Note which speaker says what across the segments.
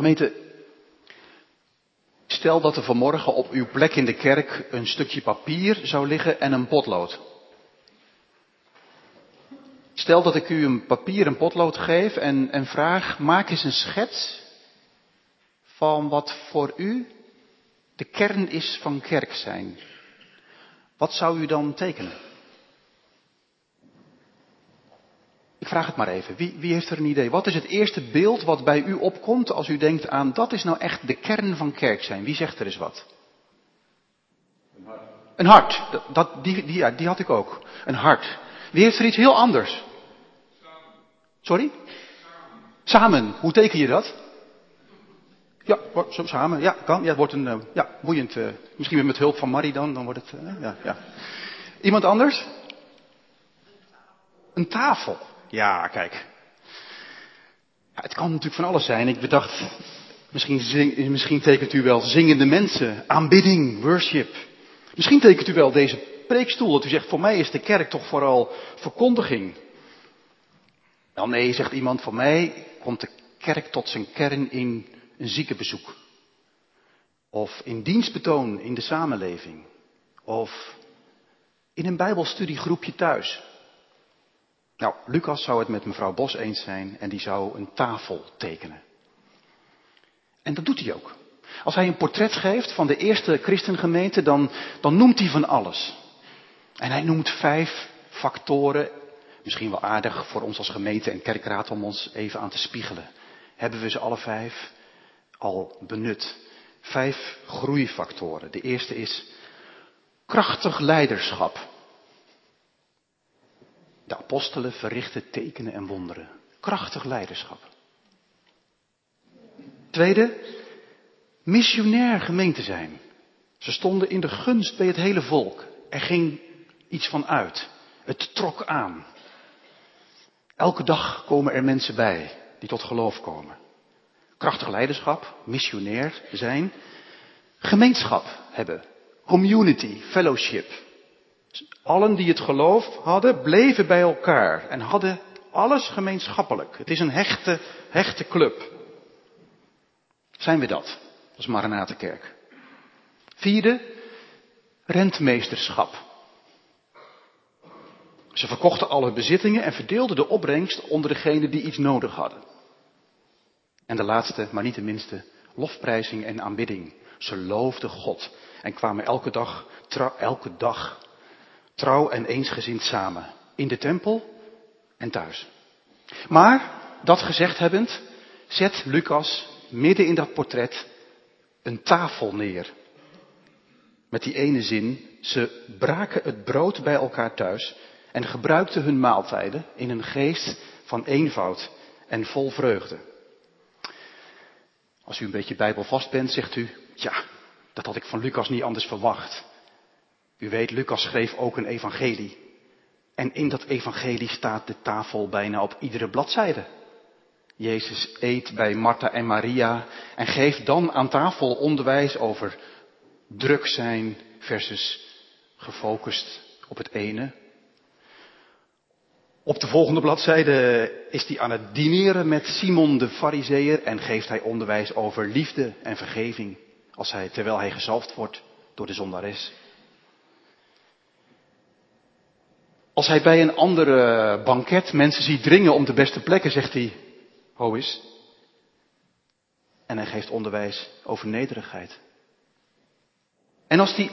Speaker 1: Gemeente, stel dat er vanmorgen op uw plek in de kerk een stukje papier zou liggen en een potlood. Stel dat ik u een papier en potlood geef en, en vraag, maak eens een schets van wat voor u de kern is van kerk zijn. Wat zou u dan tekenen? Ik vraag het maar even. Wie, wie, heeft er een idee? Wat is het eerste beeld wat bij u opkomt als u denkt aan dat is nou echt de kern van kerk zijn? Wie zegt er eens wat? Een hart. Een hart. Dat, die, die, ja, die had ik ook. Een hart. Wie heeft er iets heel anders? Sorry? Samen. Hoe teken je dat? Ja, zo samen. Ja, kan. Ja, het wordt een uh, ja, boeiend. Uh, misschien met hulp van Marie dan. Dan wordt het. Uh, ja, ja. Iemand anders? Een tafel. Ja, kijk. Het kan natuurlijk van alles zijn. Ik bedacht, misschien, misschien tekent u wel zingende mensen, aanbidding, worship. Misschien tekent u wel deze preekstoel, dat u zegt, voor mij is de kerk toch vooral verkondiging. Wel nee, zegt iemand, voor mij komt de kerk tot zijn kern in een ziekenbezoek. Of in dienstbetoon in de samenleving. Of in een bijbelstudiegroepje thuis. Nou, Lucas zou het met mevrouw Bos eens zijn en die zou een tafel tekenen. En dat doet hij ook. Als hij een portret geeft van de eerste christengemeente, dan, dan noemt hij van alles. En hij noemt vijf factoren, misschien wel aardig voor ons als gemeente en kerkraad om ons even aan te spiegelen. Hebben we ze alle vijf al benut? Vijf groeifactoren. De eerste is krachtig leiderschap. De apostelen verrichten tekenen en wonderen. Krachtig leiderschap. Tweede, missionair gemeente zijn. Ze stonden in de gunst bij het hele volk. Er ging iets van uit. Het trok aan. Elke dag komen er mensen bij die tot geloof komen. Krachtig leiderschap, missionair zijn. Gemeenschap hebben. Community, fellowship. Allen die het geloof hadden, bleven bij elkaar en hadden alles gemeenschappelijk. Het is een hechte, hechte club. Zijn we dat als Maranatenkerk? Vierde, rentmeesterschap. Ze verkochten alle bezittingen en verdeelden de opbrengst onder degenen die iets nodig hadden. En de laatste, maar niet de minste, lofprijzing en aanbidding. Ze loofden God en kwamen elke dag, elke dag trouw en eensgezind samen. In de tempel en thuis. Maar, dat gezegd hebbend, zet Lucas midden in dat portret een tafel neer. Met die ene zin, ze braken het brood bij elkaar thuis en gebruikten hun maaltijden in een geest van eenvoud en vol vreugde. Als u een beetje bijbelvast bent, zegt u, ja, dat had ik van Lucas niet anders verwacht. U weet, Lucas schreef ook een evangelie. En in dat evangelie staat de tafel bijna op iedere bladzijde. Jezus eet bij Martha en Maria en geeft dan aan tafel onderwijs over druk zijn versus gefocust op het ene. Op de volgende bladzijde is hij aan het dineren met Simon de Fariseer en geeft hij onderwijs over liefde en vergeving als hij, terwijl hij gezalfd wordt door de zondares. Als hij bij een andere banket mensen ziet dringen om de beste plekken, zegt hij, ho is. En hij geeft onderwijs over nederigheid. En als hij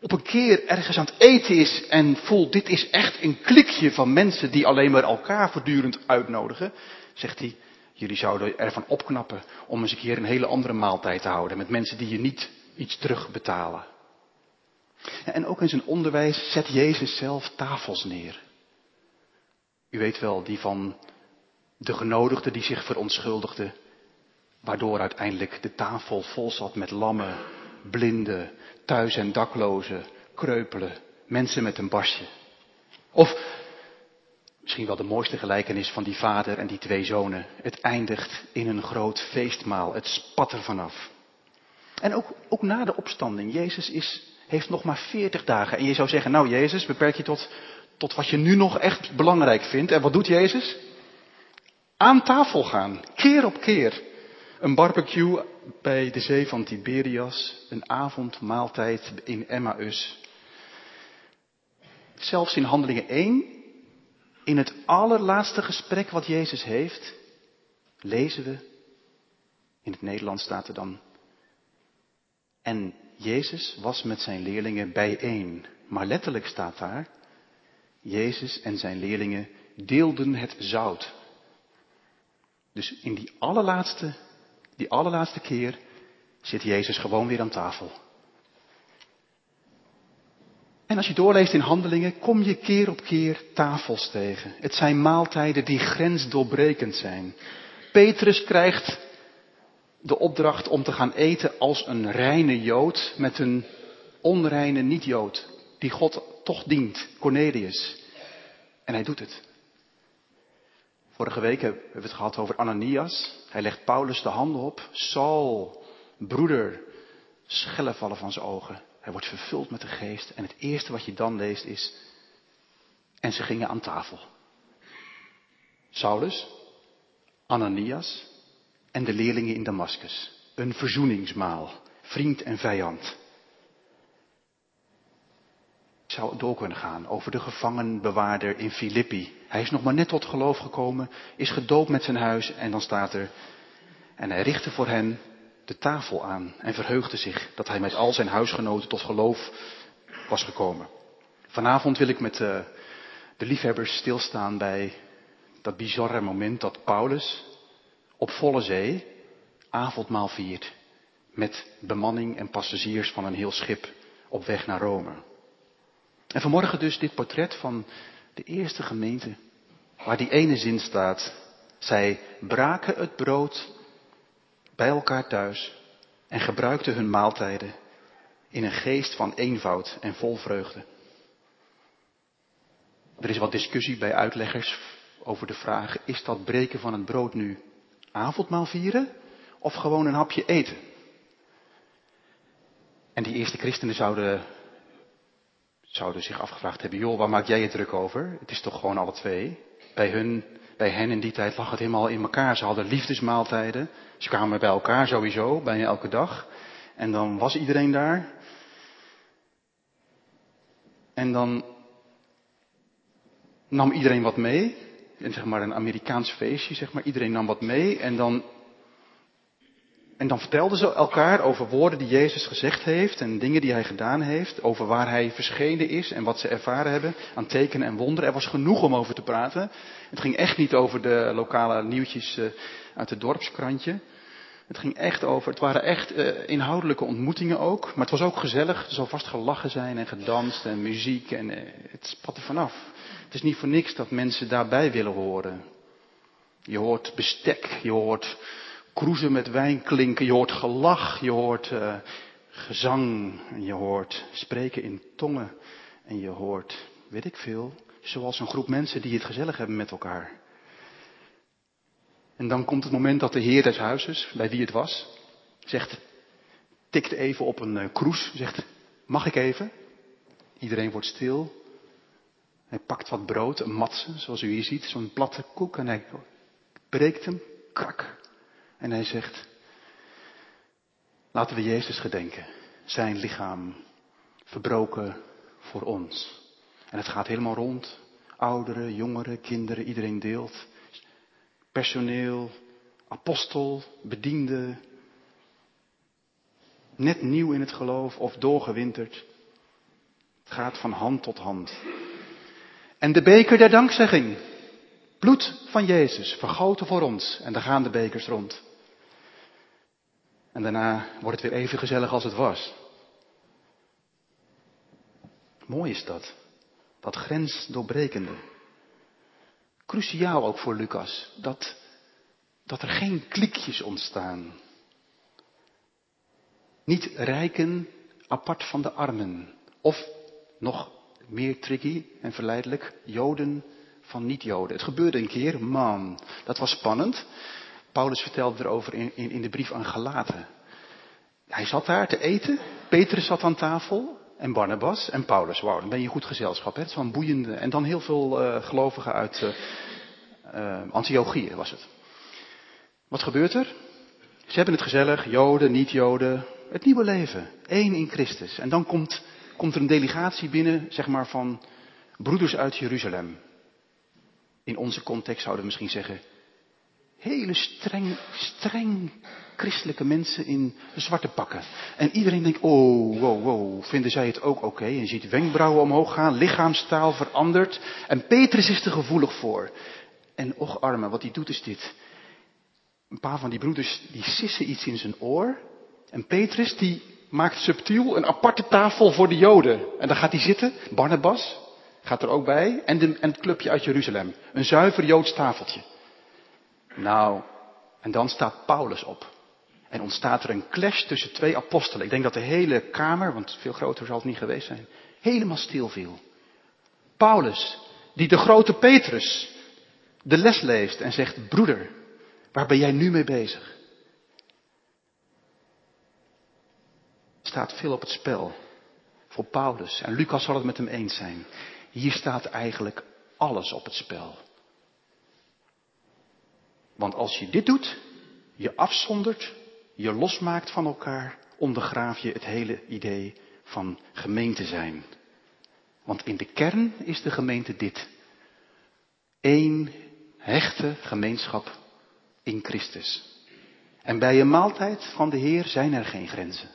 Speaker 1: op een keer ergens aan het eten is en voelt, dit is echt een klikje van mensen die alleen maar elkaar voortdurend uitnodigen, zegt hij, jullie zouden ervan opknappen om eens een keer een hele andere maaltijd te houden met mensen die je niet iets terugbetalen. En ook in zijn onderwijs zet Jezus zelf tafels neer. U weet wel, die van de genodigden die zich verontschuldigden, waardoor uiteindelijk de tafel vol zat met lammen, blinden, thuis- en daklozen, kreupelen, mensen met een basje. Of misschien wel de mooiste gelijkenis van die vader en die twee zonen. Het eindigt in een groot feestmaal. Het spat er vanaf. En ook, ook na de opstanding. Jezus is heeft nog maar 40 dagen. En je zou zeggen, nou Jezus, beperk je tot, tot wat je nu nog echt belangrijk vindt. En wat doet Jezus? Aan tafel gaan, keer op keer. Een barbecue bij de zee van Tiberias, een avondmaaltijd in Emmaus. Zelfs in Handelingen 1, in het allerlaatste gesprek wat Jezus heeft, lezen we, in het Nederlands staat er dan, en Jezus was met zijn leerlingen bijeen. Maar letterlijk staat daar, Jezus en zijn leerlingen deelden het zout. Dus in die allerlaatste, die allerlaatste keer zit Jezus gewoon weer aan tafel. En als je doorleest in handelingen, kom je keer op keer tafels tegen. Het zijn maaltijden die grensdoorbrekend zijn. Petrus krijgt de opdracht om te gaan eten als een reine Jood met een onreine niet-Jood, die God toch dient, Cornelius. En hij doet het. Vorige week hebben we het gehad over Ananias. Hij legt Paulus de handen op. Saul, broeder, schellen vallen van zijn ogen. Hij wordt vervuld met de geest. En het eerste wat je dan leest is. En ze gingen aan tafel. Saulus, Ananias en de leerlingen in Damascus. Een verzoeningsmaal. Vriend en vijand. Ik zou door kunnen gaan over de gevangenbewaarder in Filippi. Hij is nog maar net tot geloof gekomen, is gedoopt met zijn huis en dan staat er. En hij richtte voor hen de tafel aan en verheugde zich dat hij met al zijn huisgenoten tot geloof was gekomen. Vanavond wil ik met eh, de liefhebbers stilstaan bij dat bizarre moment dat Paulus op volle zee avondmaal viert met bemanning en passagiers van een heel schip op weg naar Rome. En vanmorgen dus dit portret van de eerste gemeente, waar die ene zin staat. Zij braken het brood bij elkaar thuis en gebruikten hun maaltijden in een geest van eenvoud en vol vreugde. Er is wat discussie bij uitleggers over de vraag, is dat breken van het brood nu avondmaal vieren of gewoon een hapje eten? En die eerste christenen zouden zouden zich afgevraagd hebben, joh, waar maak jij je druk over? Het is toch gewoon alle twee? Bij hun, bij hen in die tijd lag het helemaal in elkaar. Ze hadden liefdesmaaltijden. Ze kwamen bij elkaar sowieso, bijna elke dag. En dan was iedereen daar. En dan nam iedereen wat mee. En zeg maar een Amerikaans feestje, zeg maar. Iedereen nam wat mee. En dan en dan vertelden ze elkaar over woorden die Jezus gezegd heeft en dingen die hij gedaan heeft, over waar hij verschenen is en wat ze ervaren hebben aan tekenen en wonderen. Er was genoeg om over te praten. Het ging echt niet over de lokale nieuwtjes eh, uit het dorpskrantje. Het ging echt over, het waren echt uh, inhoudelijke ontmoetingen ook, maar het was ook gezellig. Er zal vast gelachen zijn en gedanst en muziek en uh, het spat er vanaf. Het is niet voor niks dat mensen daarbij willen horen. Je hoort bestek, je hoort kroezen met wijn klinken. Je hoort gelach, je hoort uh, gezang, en je hoort spreken in tongen. En je hoort, weet ik veel, zoals een groep mensen die het gezellig hebben met elkaar. En dan komt het moment dat de heer des huizes, bij wie het was, zegt, tikt even op een uh, kroes, zegt, mag ik even? Iedereen wordt stil. Hij pakt wat brood, een matse, zoals u hier ziet, zo'n platte koek, en hij breekt hem, krak. En hij zegt, laten we Jezus gedenken. Zijn lichaam verbroken voor ons. En het gaat helemaal rond. Ouderen, jongeren, kinderen, iedereen deelt. Personeel, apostel, bediende. Net nieuw in het geloof of doorgewinterd. Het gaat van hand tot hand. En de beker der dankzegging. Bloed van Jezus, vergoten voor ons. En daar gaan de bekers rond. En daarna wordt het weer even gezellig als het was. Mooi is dat. Dat grensdoorbrekende. Cruciaal ook voor Lucas. Dat, dat er geen klikjes ontstaan. Niet rijken apart van de armen. Of nog meer tricky en verleidelijk, Joden van niet-Joden. Het gebeurde een keer, man, dat was spannend. Paulus vertelde erover in, in, in de brief aan Galaten. Hij zat daar te eten. Petrus zat aan tafel. En Barnabas en Paulus. Wauw, dan ben je goed gezelschap. Het een boeiende. En dan heel veel uh, gelovigen uit uh, Antiochië was het. Wat gebeurt er? Ze hebben het gezellig, Joden, niet-Joden. Het nieuwe leven. één in Christus. En dan komt, komt er een delegatie binnen, zeg maar van broeders uit Jeruzalem. In onze context zouden we misschien zeggen, hele streng, streng christelijke mensen in zwarte pakken. En iedereen denkt, oh, wow, wow, vinden zij het ook oké? En je ziet wenkbrauwen omhoog gaan, lichaamstaal verandert. En Petrus is er gevoelig voor. En och arme, wat hij doet is dit. Een paar van die broeders, die sissen iets in zijn oor. En Petrus, die maakt subtiel een aparte tafel voor de Joden. En daar gaat hij zitten. Barnabas gaat er ook bij. En, de, en het clubje uit Jeruzalem. Een zuiver Joods tafeltje. Nou, en dan staat Paulus op. En ontstaat er een clash tussen twee apostelen. Ik denk dat de hele kamer, want veel groter zal het niet geweest zijn, helemaal stil viel. Paulus, die de grote Petrus de les leest en zegt, broeder, waar ben jij nu mee bezig? Staat veel op het spel voor Paulus. En Lucas zal het met hem eens zijn. Hier staat eigenlijk alles op het spel. Want als je dit doet, je afzondert, je losmaakt van elkaar, ondergraaf je het hele idee van gemeente zijn. Want in de kern is de gemeente dit. Eén hechte gemeenschap in Christus. En bij een maaltijd van de Heer zijn er geen grenzen.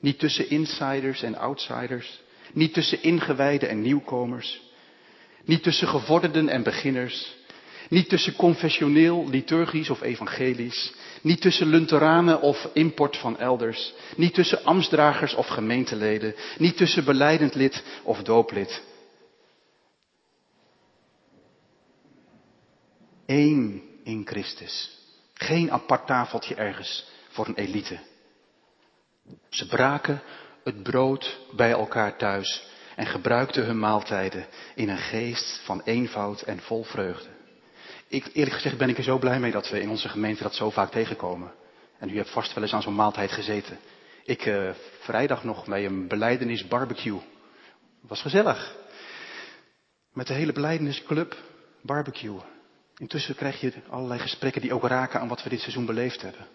Speaker 1: Niet tussen insiders en outsiders. Niet tussen ingewijden en nieuwkomers. Niet tussen gevorderden en beginners. Niet tussen confessioneel, liturgisch of evangelisch. Niet tussen lunteranen of import van elders. Niet tussen ambtsdragers of gemeenteleden. Niet tussen beleidend lid of dooplid. Eén in Christus. Geen apart tafeltje ergens voor een elite. Ze braken het brood bij elkaar thuis en gebruikten hun maaltijden in een geest van eenvoud en vol vreugde. Ik, eerlijk gezegd ben ik er zo blij mee dat we in onze gemeente dat zo vaak tegenkomen. En u hebt vast wel eens aan zo'n maaltijd gezeten. Ik uh, vrijdag nog bij een beleidenis barbecue. Was gezellig. Met de hele beleidenisclub barbecue. Intussen krijg je allerlei gesprekken die ook raken aan wat we dit seizoen beleefd hebben.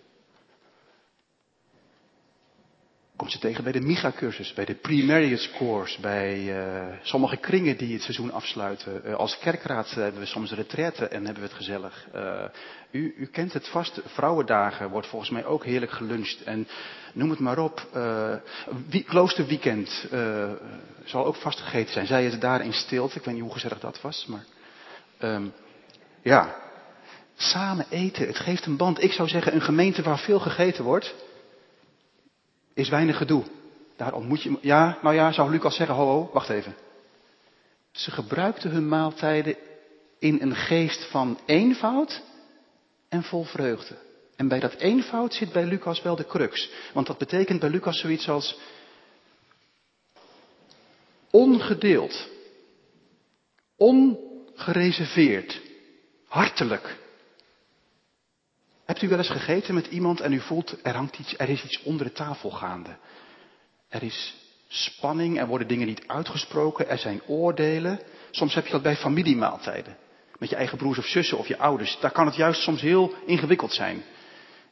Speaker 1: Komt ze tegen bij de MIGA-cursus, bij de pre-marriage course, bij uh, sommige kringen die het seizoen afsluiten. Uh, als kerkraad hebben we soms retraite en hebben we het gezellig. Uh, u, u, kent het vast, vrouwendagen wordt volgens mij ook heerlijk geluncht. En noem het maar op, wie, kloosterweekend zal ook vast gegeten zijn. Zij het daar in stilte, ik weet niet hoe gezellig dat was, maar... Um, ja, samen eten, het geeft een band. Ik zou zeggen, een gemeente waar veel gegeten wordt, is weinig gedoe. Daar ontmoet je. Ja, nou ja, zou Lucas zeggen: ho, ho, wacht even. Ze gebruikten hun maaltijden in een geest van eenvoud en vol vreugde. En bij dat eenvoud zit bij Lucas wel de crux. Want dat betekent bij Lucas zoiets als ongedeeld, ongereserveerd, hartelijk. Hebt u wel eens gegeten met iemand en u voelt er hangt iets, er is iets onder de tafel gaande. Er is spanning, er worden dingen niet uitgesproken, er zijn oordelen. Soms heb je dat bij familiemaaltijden. Met je eigen broers of zussen of je ouders. Daar kan het juist soms heel ingewikkeld zijn.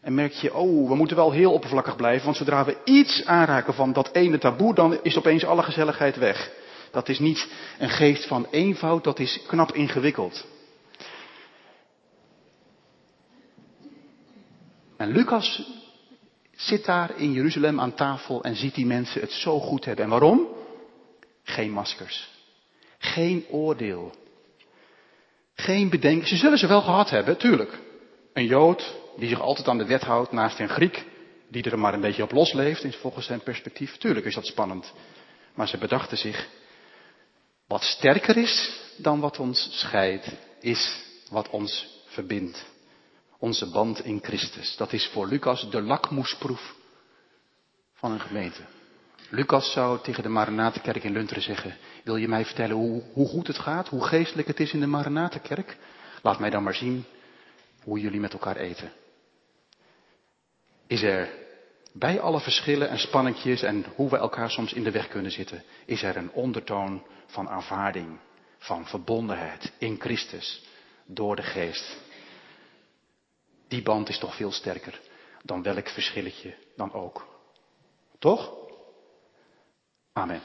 Speaker 1: En merk je, oh, we moeten wel heel oppervlakkig blijven, want zodra we iets aanraken van dat ene taboe, dan is opeens alle gezelligheid weg. Dat is niet een geest van eenvoud, dat is knap ingewikkeld. En Lucas zit daar in Jeruzalem aan tafel en ziet die mensen het zo goed hebben. En waarom? Geen maskers. Geen oordeel. Geen bedenken. Ze zullen ze wel gehad hebben, tuurlijk. Een Jood die zich altijd aan de wet houdt naast een Griek die er maar een beetje op losleeft volgens zijn perspectief. Tuurlijk is dat spannend. Maar ze bedachten zich, wat sterker is dan wat ons scheidt, is wat ons verbindt. Onze band in Christus. Dat is voor Lucas de lakmoesproef van een gemeente. Lucas zou tegen de Maranatenkerk in Lunteren zeggen, wil je mij vertellen hoe, hoe goed het gaat, hoe geestelijk het is in de Maranatenkerk? Laat mij dan maar zien hoe jullie met elkaar eten. Is er bij alle verschillen en spanningjes en hoe we elkaar soms in de weg kunnen zitten, is er een ondertoon van aanvaarding, van verbondenheid in Christus door de geest. Die band is toch veel sterker dan welk verschilletje dan ook. Toch? Amen.